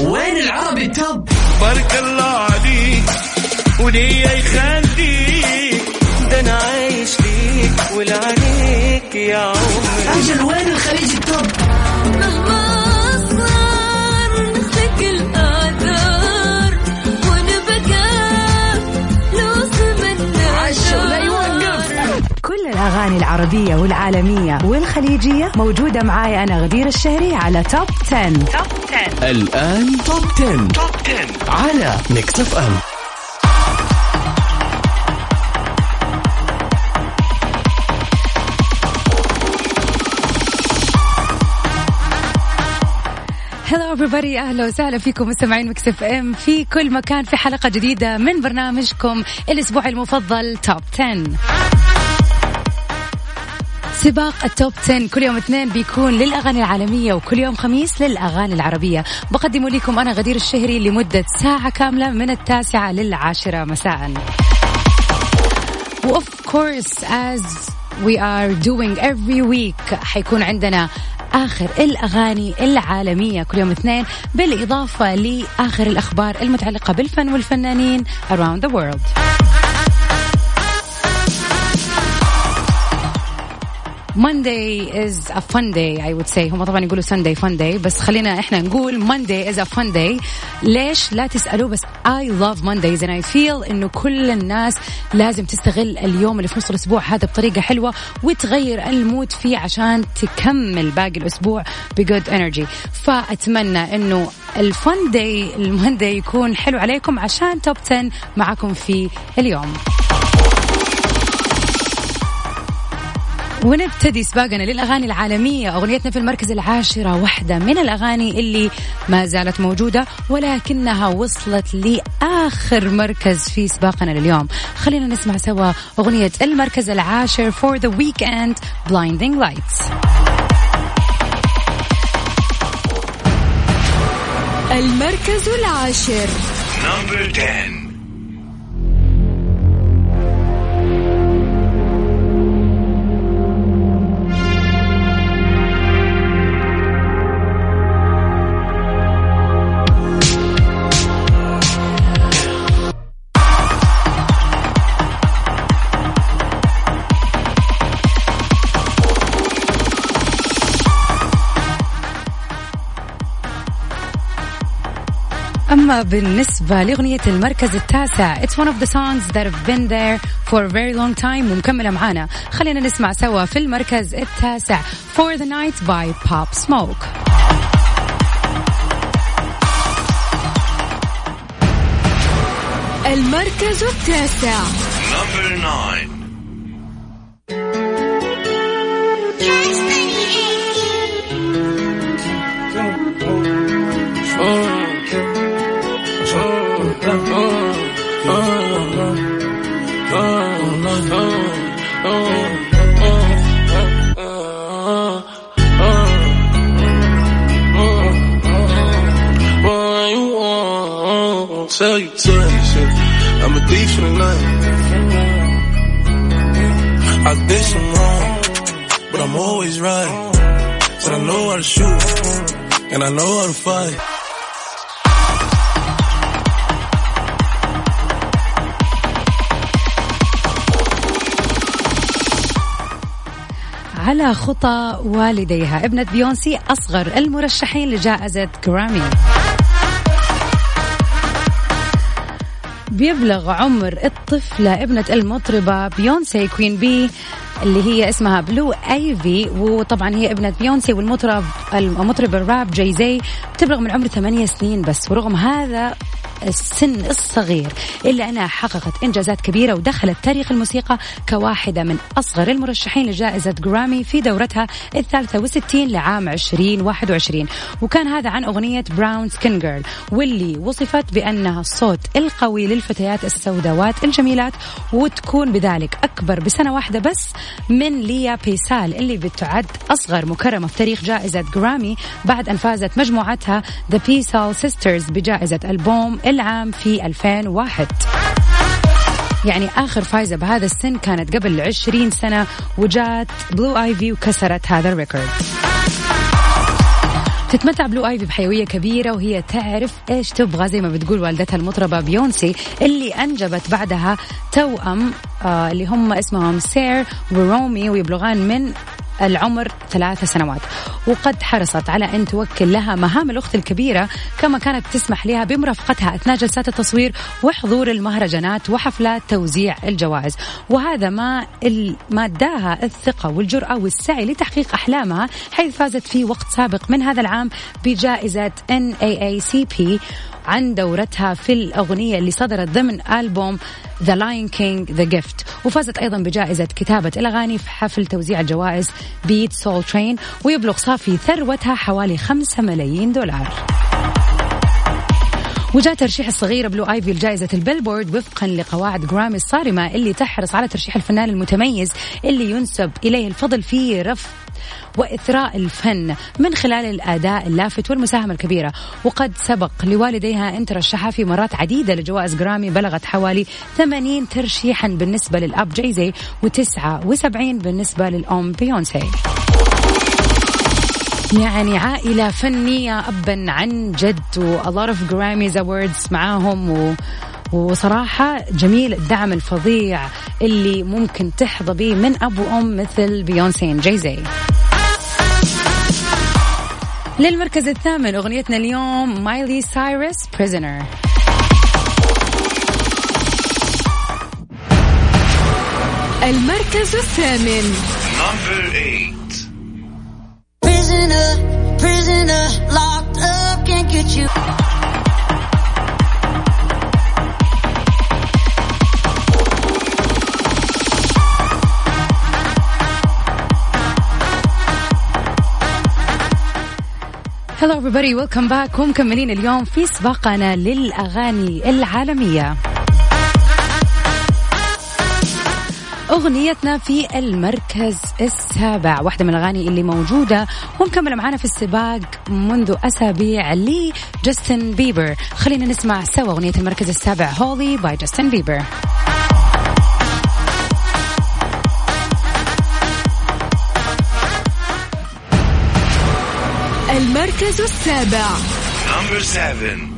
وين العربي ال top؟ بارك الله عليك ولي يخليك ده أنا عايش ليك ولعنيك يا عمري. أجل وين الخليج ال top؟ الأغاني العربية والعالمية والخليجية موجودة معاي أنا غدير الشهري على top 10. top 10 الآن top 10. top 10 على Mix FM hello everybody. أهلا وسهلا فيكم مستمعين Mix FM في كل مكان في حلقة جديدة من برنامجكم الأسبوعي المفضل top 10 سباق التوب 10 كل يوم اثنين بيكون للأغاني العالمية وكل يوم خميس للأغاني العربية. بقدم لكم أنا غدير الشهري لمدة ساعة كاملة من التاسعة للعاشرة مساء. وأوف كورس as we are doing every week حيكون عندنا آخر الأغاني العالمية. كل يوم اثنين بالإضافة لآخر الأخبار المتعلقة بالفن والفنانين around the world. Monday is a fun day I would say. هم طبعا يقولوا Sunday fun day بس خلينا إحنا نقول Monday is a fun day. ليش؟ لا تسألوا بس I love Mondays and I feel إنه كل الناس لازم تستغل اليوم اللي في نص الأسبوع هذا بطريقة حلوة وتغير ال mood فيه عشان تكمل باقي الأسبوع ب good energy فأتمنى إنه ال fun day ال Monday يكون حلو عليكم عشان top 10 معكم في اليوم. ونبتدي سباقنا للأغاني العالمية. أغنيتنا في المركز العاشرة واحدة من الأغاني اللي ما زالت موجودة ولكنها وصلت لآخر مركز في سباقنا لليوم. خلينا نسمع سوا أغنية المركز العاشر for the weekend blinding lights. المركز العاشر. نمبر 10 أما بالنسبة لأغنية المركز التاسع. It's one of the songs that have been there for a very long time ومكملة معانا. خلينا نسمع سوا في المركز التاسع. For the Night by Pop Smoke. المركز التاسع. نمبر 9 fight. على خطى والديها ابنة بيونسي أصغر المرشحين لجائزة جرامي بيبلغ عمر الطفلة ابنة المطربة بيونسي كوين بي اللي هي اسمها بلو ايفي وطبعا هي ابنة بيونسي والمطرب المطرب الراب جاي زي بتبلغ من عمر ثمانية سنين بس ورغم هذا السن الصغير إلا أنها حققت إنجازات كبيرة ودخلت تاريخ الموسيقى كواحدة من أصغر المرشحين لجائزة جرامي في دورتها الثالثة والستين لعام 2021 وكان هذا عن أغنية Brown Skin Girl واللي وصفت بأنها الصوت القوي للفتيات السوداوات الجميلات وتكون بذلك أكبر بسنة واحدة بس من ليا بيسال اللي بتعد أصغر مكرمة في تاريخ جائزة جرامي بعد أن فازت مجموعتها The Peasal Sisters بجائزة ألبوم العام في 2001 يعني آخر فايزة بهذا السن كانت قبل 20 سنة وجات بلو آيفي وكسرت هذا ال record. تتمتع بلو ايفي بحيوية كبيرة وهي تعرف إيش تبغى زي ما بتقول والدتها المطربة بيونسي اللي أنجبت بعدها توأم آه اللي هم اسمهم سير ورومي ويبلغان من العمر ثلاث سنوات. وقد حرصت على أن توكل لها مهام الأخت الكبيرة كما كانت تسمح لها بمرافقتها أثناء جلسات التصوير وحضور المهرجانات وحفلات توزيع الجوائز. وهذا ما ما اداها الثقة والجرأة والسعي لتحقيق أحلامها حيث فازت في وقت سابق من هذا العام بجائزة NAACP عن دورها في الأغنية اللي صدرت ضمن ألبوم The Lion King The Gift وفازت أيضا بجائزة كتابة الأغاني في حفل توزيع الجوائز BET Soul Train ويبلغ صافي ثروتها حوالي 5 ملايين دولار. وجاء ترشيح الصغيرة بلو آيفي لجائزة ال Billboard وفقا لقواعد جرامي الصارمة اللي تحرص على ترشيح الفنان المتميز اللي ينسب إليه الفضل في رفع وإثراء الفن من خلال الأداء اللافت والمساهمة الكبيرة. وقد سبق لوالديها أن ترشحا في مرات عديدة لجوائز جرامي بلغت حوالي 80 ترشيحا بالنسبة للأب جايزي و79 بالنسبة للأم بيونسي يعني عائلة فنية أبا عن جد و a lot of Grammys awards معاهم و وصراحة جميل الدعم الفظيع اللي ممكن تحظى به من أب وأم مثل بيونسي جايزي للمركز الثامن أغنيتنا اليوم مايلي سايرس Prisoner المركز الثامن. Number 8. Hello everybody welcome back ومكملين اليوم في سباقنا للأغاني العالمية أغنيتنا في المركز السابع واحدة من الأغاني اللي موجودة. ومكملة معانا في السباق منذ أسابيع لجاستن بيبر خلينا نسمع سوا أغنية المركز السابع Holy by جاستن بيبر المركز السابع. Number 7.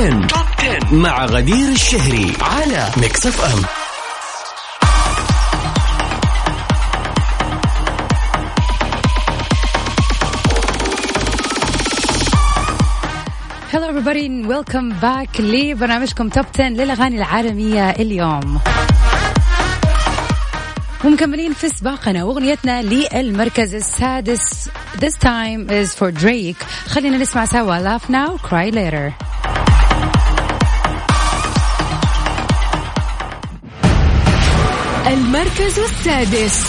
10. توب 10 مع غدير الشهري على ميكس اف ام. Hello everybody and welcome back. لبرنامجكم توب 10 للأغاني العالمية اليوم. ومكملين في سباقنا وأغنيتنا للمركز السادس. This time is for Drake. خلينا نسمع سوا. Laugh Now Cry Later. المركز السادس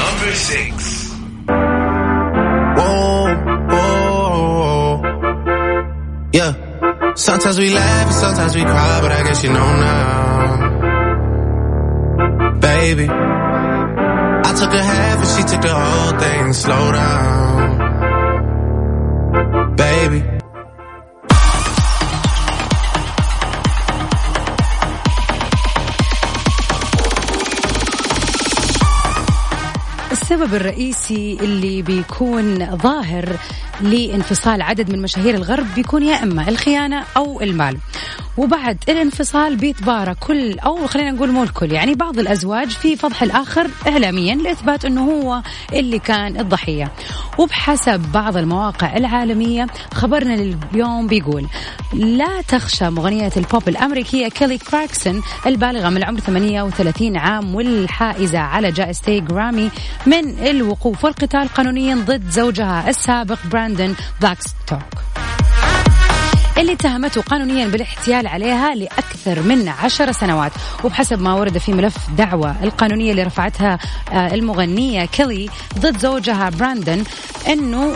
Number 6. Whoa, whoa. Yeah. Sometimes we laugh and sometimes we cry, but I guess you know now. Baby. I took a half and she took the whole thing. Slow down. السبب الرئيسي اللي بيكون ظاهر لانفصال عدد من مشاهير الغرب بيكون يا إما الخيانة أو المال. وبعد الانفصال بيتبارى كل أو خلينا نقول مو الكل يعني بعض الأزواج في فضح الآخر اعلاميا لإثبات إنه هو اللي كان الضحية. وبحسب بعض المواقع العالمية خبرنا اليوم بيقول لا تخشى مغنية البوب الأمريكية كيلي كلاركسون البالغة من العمر 38 عام والحائزة على جائزتي جرامي من الوقوف والقتال قانونيا ضد زوجها السابق براندن بلاكستوك اللي اتهمته قانونيا بالاحتيال عليها لأكثر من عشر سنوات. وبحسب ما ورد في ملف دعوة القانونية اللي رفعتها آه، المغنية كيلي ضد زوجها براندن أنه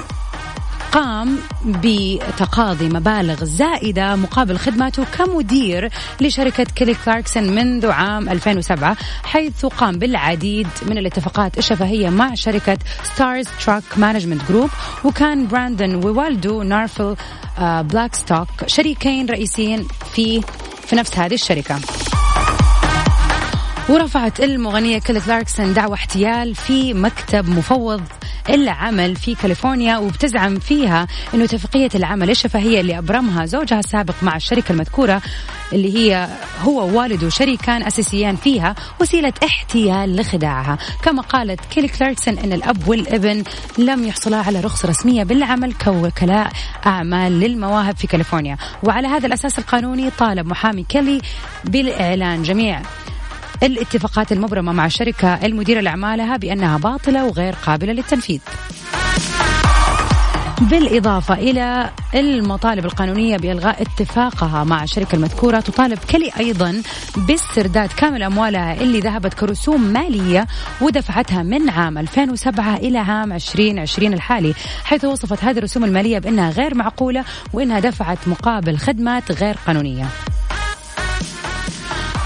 قام بتقاضي مبالغ زائدة مقابل خدماته كمدير لشركة كيلي كلاركسون منذ عام 2007 حيث قام بالعديد من الاتفاقات الشفهية مع شركة Starstruck Management Group وكان براندن ووالده نارفل آه، بلاك ستوك شريكين رئيسيين في في نفس هذه الشركة. ورفعت المغنية كيلي كلاركسون دعوى احتيال في مكتب مفوض العمل في كاليفورنيا وبتزعم فيها إنه اتفاقيه العمل الشفهية اللي أبرمها زوجها السابق مع الشركة المذكورة اللي هي هو ووالده شريكان أساسيان فيها وسيلة احتيال لخداعها، كما قالت كيلي كلاركسون إن الأب والابن لم يحصلا على رخصه رسمية بالعمل كوكلاء أعمال للمواهب في كاليفورنيا، وعلى هذا الأساس القانوني طالب محامي كيلي بالإعلان جميع الاتفاقات المبرمة مع الشركة المديرة لأعمالها بأنها باطلة وغير قابلة للتنفيذ. بالإضافة إلى المطالب القانونية بإلغاء اتفاقها مع الشركة المذكورة تطالب كلي أيضا باسترداد كامل أموالها اللي ذهبت كرسوم مالية ودفعتها من عام 2007 إلى عام 2020 الحالي حيث وصفت هذه الرسوم المالية بأنها غير معقولة وأنها دفعت مقابل خدمات غير قانونية.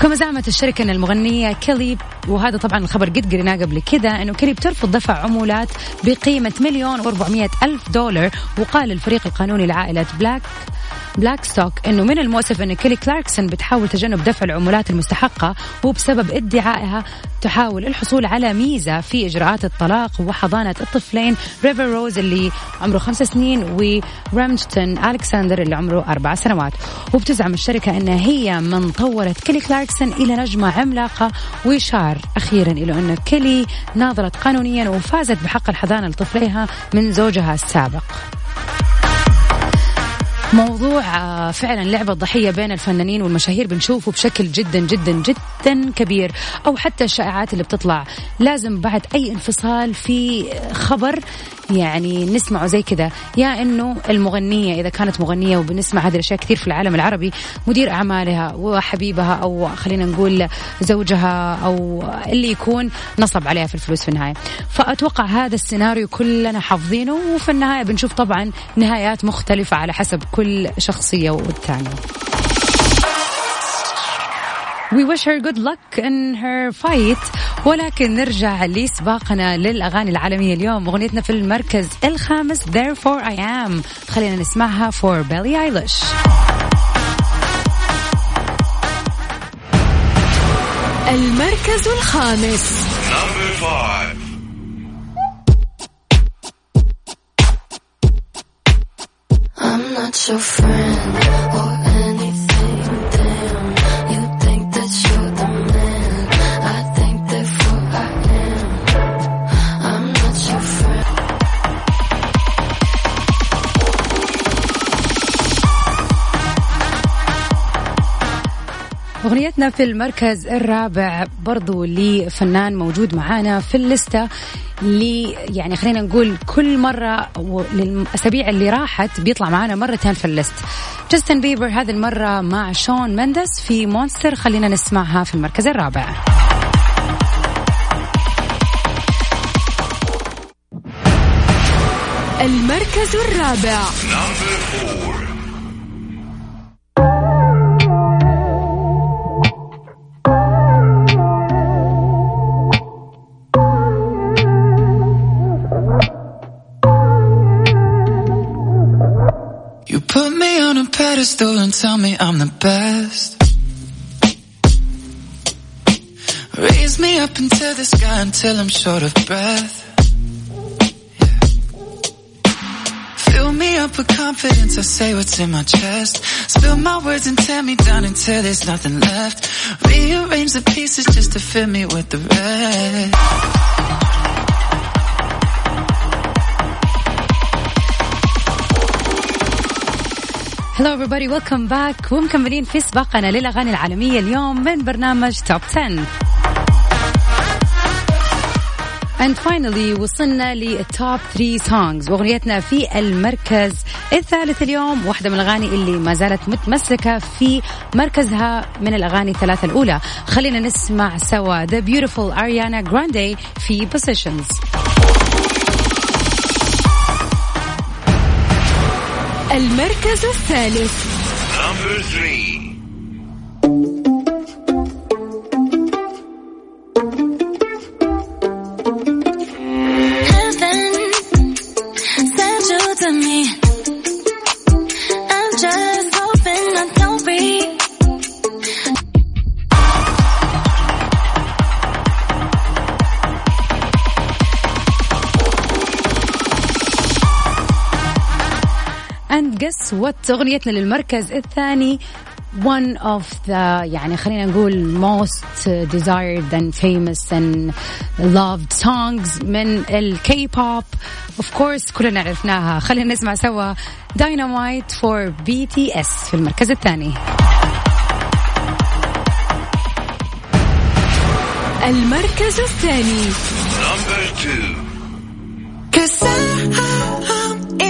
كما زعمت الشركة أن المغنية كيلي وهذا طبعا الخبر قد قريناه قبل كذا أنه كيلي بترفض دفع عمولات بقيمة مليون و400 ألف دولار وقال الفريق القانوني لعائلة بلاك بلاك ستوك إنه من المؤسف إن كيلي كلاركسون بتحاول تجنب دفع العمولات المستحقة وبسبب ادعائها تحاول الحصول على ميزة في إجراءات الطلاق وحضانة الطفلين ريفر روز اللي عمره خمس سنين ورامجتون الكسندر اللي عمره أربع سنوات. وبتزعم الشركة انها هي من طورت كيلي كلاركسون إلى نجمة عملاقة ويشار أخيرا إلى أن كيلي ناضلت قانونيا وفازت بحق الحضانة لطفليها من زوجها السابق. موضوع آه، فعلا لعبة ضحية بين الفنانين والمشاهير بنشوفه بشكل جدا جدا جدا كبير. أو حتى الشائعات اللي بتطلع. لازم بعد أي انفصال في خبر يعني نسمعه زي كذا. يا إنه المغنية إذا كانت مغنية وبنسمع هذه الأشياء كثير في العالم العربي مدير أعمالها وحبيبها أو خلينا نقول زوجها أو اللي يكون نصب عليها في الفلوس في النهاية. فأتوقع هذا السيناريو كلنا حافظينه وفي النهاية بنشوف طبعا نهايات مختلفة على حسب كل شخصية والثانية. We wish her good luck in her fight. ولكن نرجع لسباقنا للأغاني العالمية اليوم. أغنيتنا في المركز الخامس. Therefore I Am. خلينا نسمعها for Billie Eilish. المركز الخامس. Number five. I'm not your friend. أغنيتنا في المركز الرابع برضو لفنان موجود معانا في الليستة اللي يعني خلينا نقول كل مرة للأسابيع اللي راحت بيطلع معانا مرتين في ال list. جاستن بيبر هذه المرة مع شون مندس في Monster خلينا نسمعها في المركز الرابع. المركز الرابع. pedestal and tell me I'm the best. Raise me up into the sky until I'm short of breath. Yeah. Fill me up with confidence, I say what's in my chest. Spill my words and tear me down until there's nothing left. Rearrange the pieces just to fill me with the rest. Hello everybody. Welcome back. ومكملين في سباقنا للأغاني العالمية اليوم من برنامج Top 10 And finally وصلنا لل Top 3 songs واغنيتنا في المركز الثالث اليوم. واحدة من الأغاني اللي ما زالت متمسكة في مركزها من الأغاني الثلاثة الأولى. خلينا نسمع سوا. The Beautiful Ariana Grande في Positions. المركز الثالث. What أغنيتنا للمركز الثاني one of the يعني خلينا نقول most desired and famous and loved songs من الكي بوب of course كلنا عرفناها. خلينا نسمع سوا Dynamite for BTS في المركز الثاني. المركز الثاني. Number two.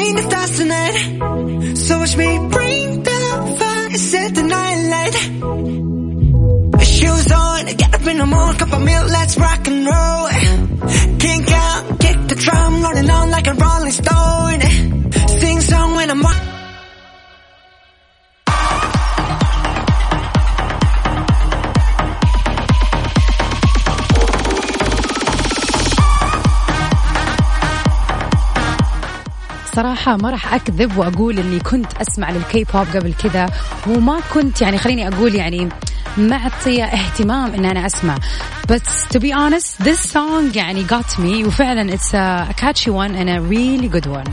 Cause I, I'm in the stars tonight. So watch me bring the fire, set the night light. Shoes on, get up in the morning, cup of milk, let's rock and roll. Kink out, kick the drum, rolling on like a rolling stone. Sing song when I'm walking. صراحة ما راح أكذب وأقول إني كنت أسمع للكي بوب قبل كذا وما كنت يعني خليني أقول يعني معطية اهتمام إن أنا أسمع بس to be honest this song يعني got me وفعلا it's a catchy one and a really good one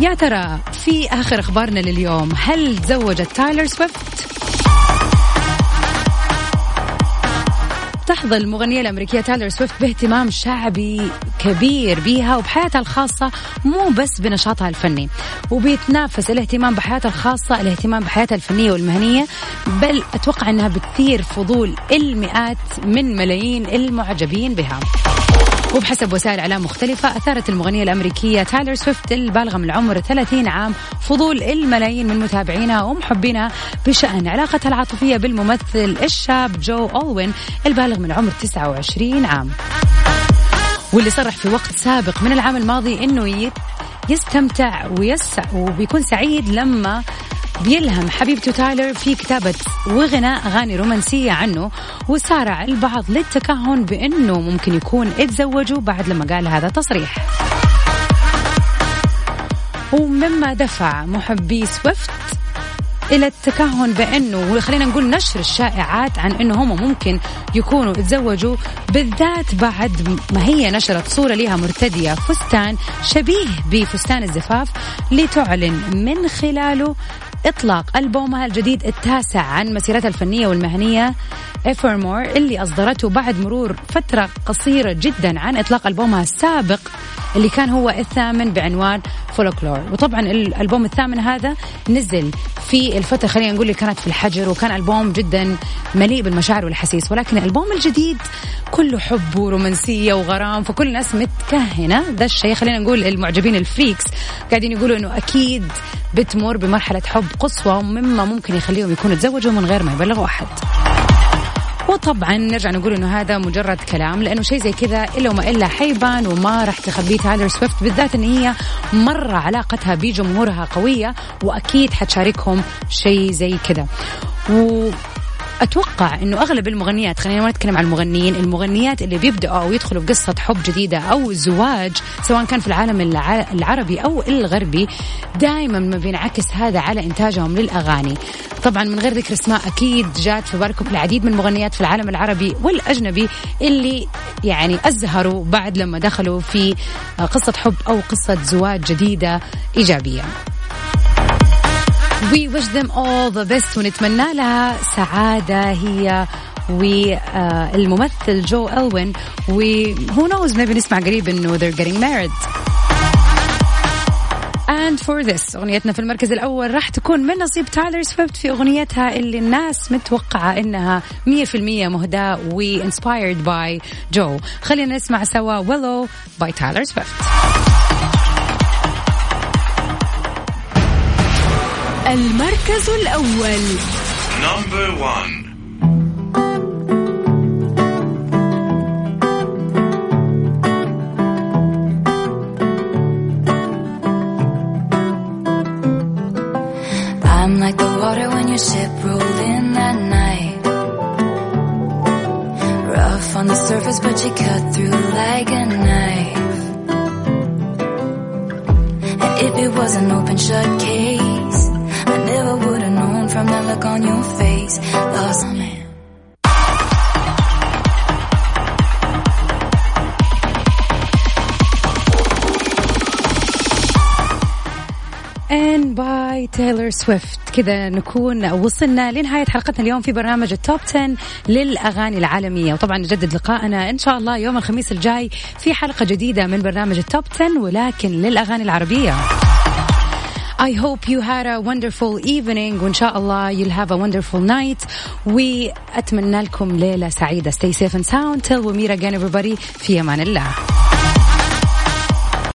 يا ترى في آخر أخبارنا لليوم هل تزوجت تايلر سويفت؟ تحظى المغنية الأمريكية تايلر سويفت باهتمام شعبي كبير بيها وبحياتها الخاصة مو بس بنشاطها الفني. وبيتنافس الاهتمام بحياتها الخاصة الاهتمام بحياتها الفنية والمهنية بل أتوقع أنها بتثير فضول المئات من ملايين المعجبين بها. وبحسب وسائل إعلام مختلفة أثارت المغنية الأمريكية تايلر سويفت البالغة من العمر 30 عام فضول الملايين من متابعينها ومحبينها بشأن علاقتها العاطفية بالممثل الشاب جو أولوين البالغ من العمر 29 عام. واللي صرح في وقت سابق من العام الماضي إنه يستمتع ويسع وبيكون سعيد لما بيلهم حبيبته تايلر في كتابة وغناء أغاني رومانسية عنه وسارع البعض للتكهن بأنه ممكن يكون اتزوجوا بعد لما قال هذا تصريح. ومما دفع محبي سويفت إلى التكهن بأنه خلينا نقول نشر الشائعات عن إنه هم ممكن يكونوا اتزوجوا بالذات بعد ما هي نشرت صورة لها مرتدية فستان شبيه بفستان الزفاف لتعلن من خلاله إطلاق ألبومها الجديد التاسع عن مسيرتها الفنية والمهنية Evermore اللي أصدرته بعد مرور فترة قصيرة جدا عن إطلاق ألبومها السابق اللي كان هو الثامن بعنوان Folklore وطبعا الألبوم الثامن هذا نزل في الفترة خلينا نقول اللي كانت في الحجر وكان ألبوم جدا مليء بالمشاعر والاحاسيس ولكن الألبوم الجديد كله حب ورومانسية وغرام فكل الناس متكهنة. ذا الشيء خلينا نقول المعجبين ال freaks قاعدين يقولوا إنه أكيد بتمر بمرحلة حب قصوى مما ممكن يخليهم يكونوا تزوجوا من غير ما يبلغوا أحد. وطبعا نرجع نقول إنه هذا مجرد كلام لأنه شيء زي كذا إلا وما إلا حيبان وما راح تخبيه تايلر سويفت بالذات إن هي مرة علاقتها بجمهورها قوية وأكيد حتشاركهم شيء زي كذا. و أتوقع إنه أغلب المغنيات خلينا ما نتكلم عن المغنيين المغنيات اللي بيبدأوا أو يدخلوا بقصة حب جديدة أو زواج سواء كان في العالم الع- العربي أو الغربي دائما ما بينعكس هذا على إنتاجهم للأغاني. طبعا من غير ذكر اسماء أكيد جات في بالكم العديد من المغنيات في العالم العربي والأجنبي اللي يعني أزهروا بعد لما دخلوا في قصة حب أو قصة زواج جديدة إيجابية. We wish them all the best ونتمنى لها سعادة هي والممثل جو ألوين و who knows maybe نسمع قريب إنه they're getting married. and for this أغنيتنا في المركز الأول راح تكون من نصيب تايلر سويفت في أغنيتها اللي الناس متوقعة إنها 100% مهداة و inspired by جو خلينا نسمع سوا Willow by تايلر سويفت المركز الأول. number 1 like the water when your ship rolled in that night. Rough on the surface, but you cut through like a knife. And if it was an open shut case, I never would have known from that look on your face. Lost man. By تايلور سويفت. كذا نكون وصلنا لنهاية حلقتنا اليوم في برنامج ال top 10 للأغاني العالمية. وطبعا نجدد لقائنا إن شاء الله يوم الخميس الجاي في حلقة جديدة من برنامج ال top 10 ولكن للأغاني العربية. I hope you had a wonderful evening وإن شاء الله you'll have a wonderful night. وأتمنى لكم ليلة سعيدة. Stay safe and sound. Till we meet again everybody. في أمان الله.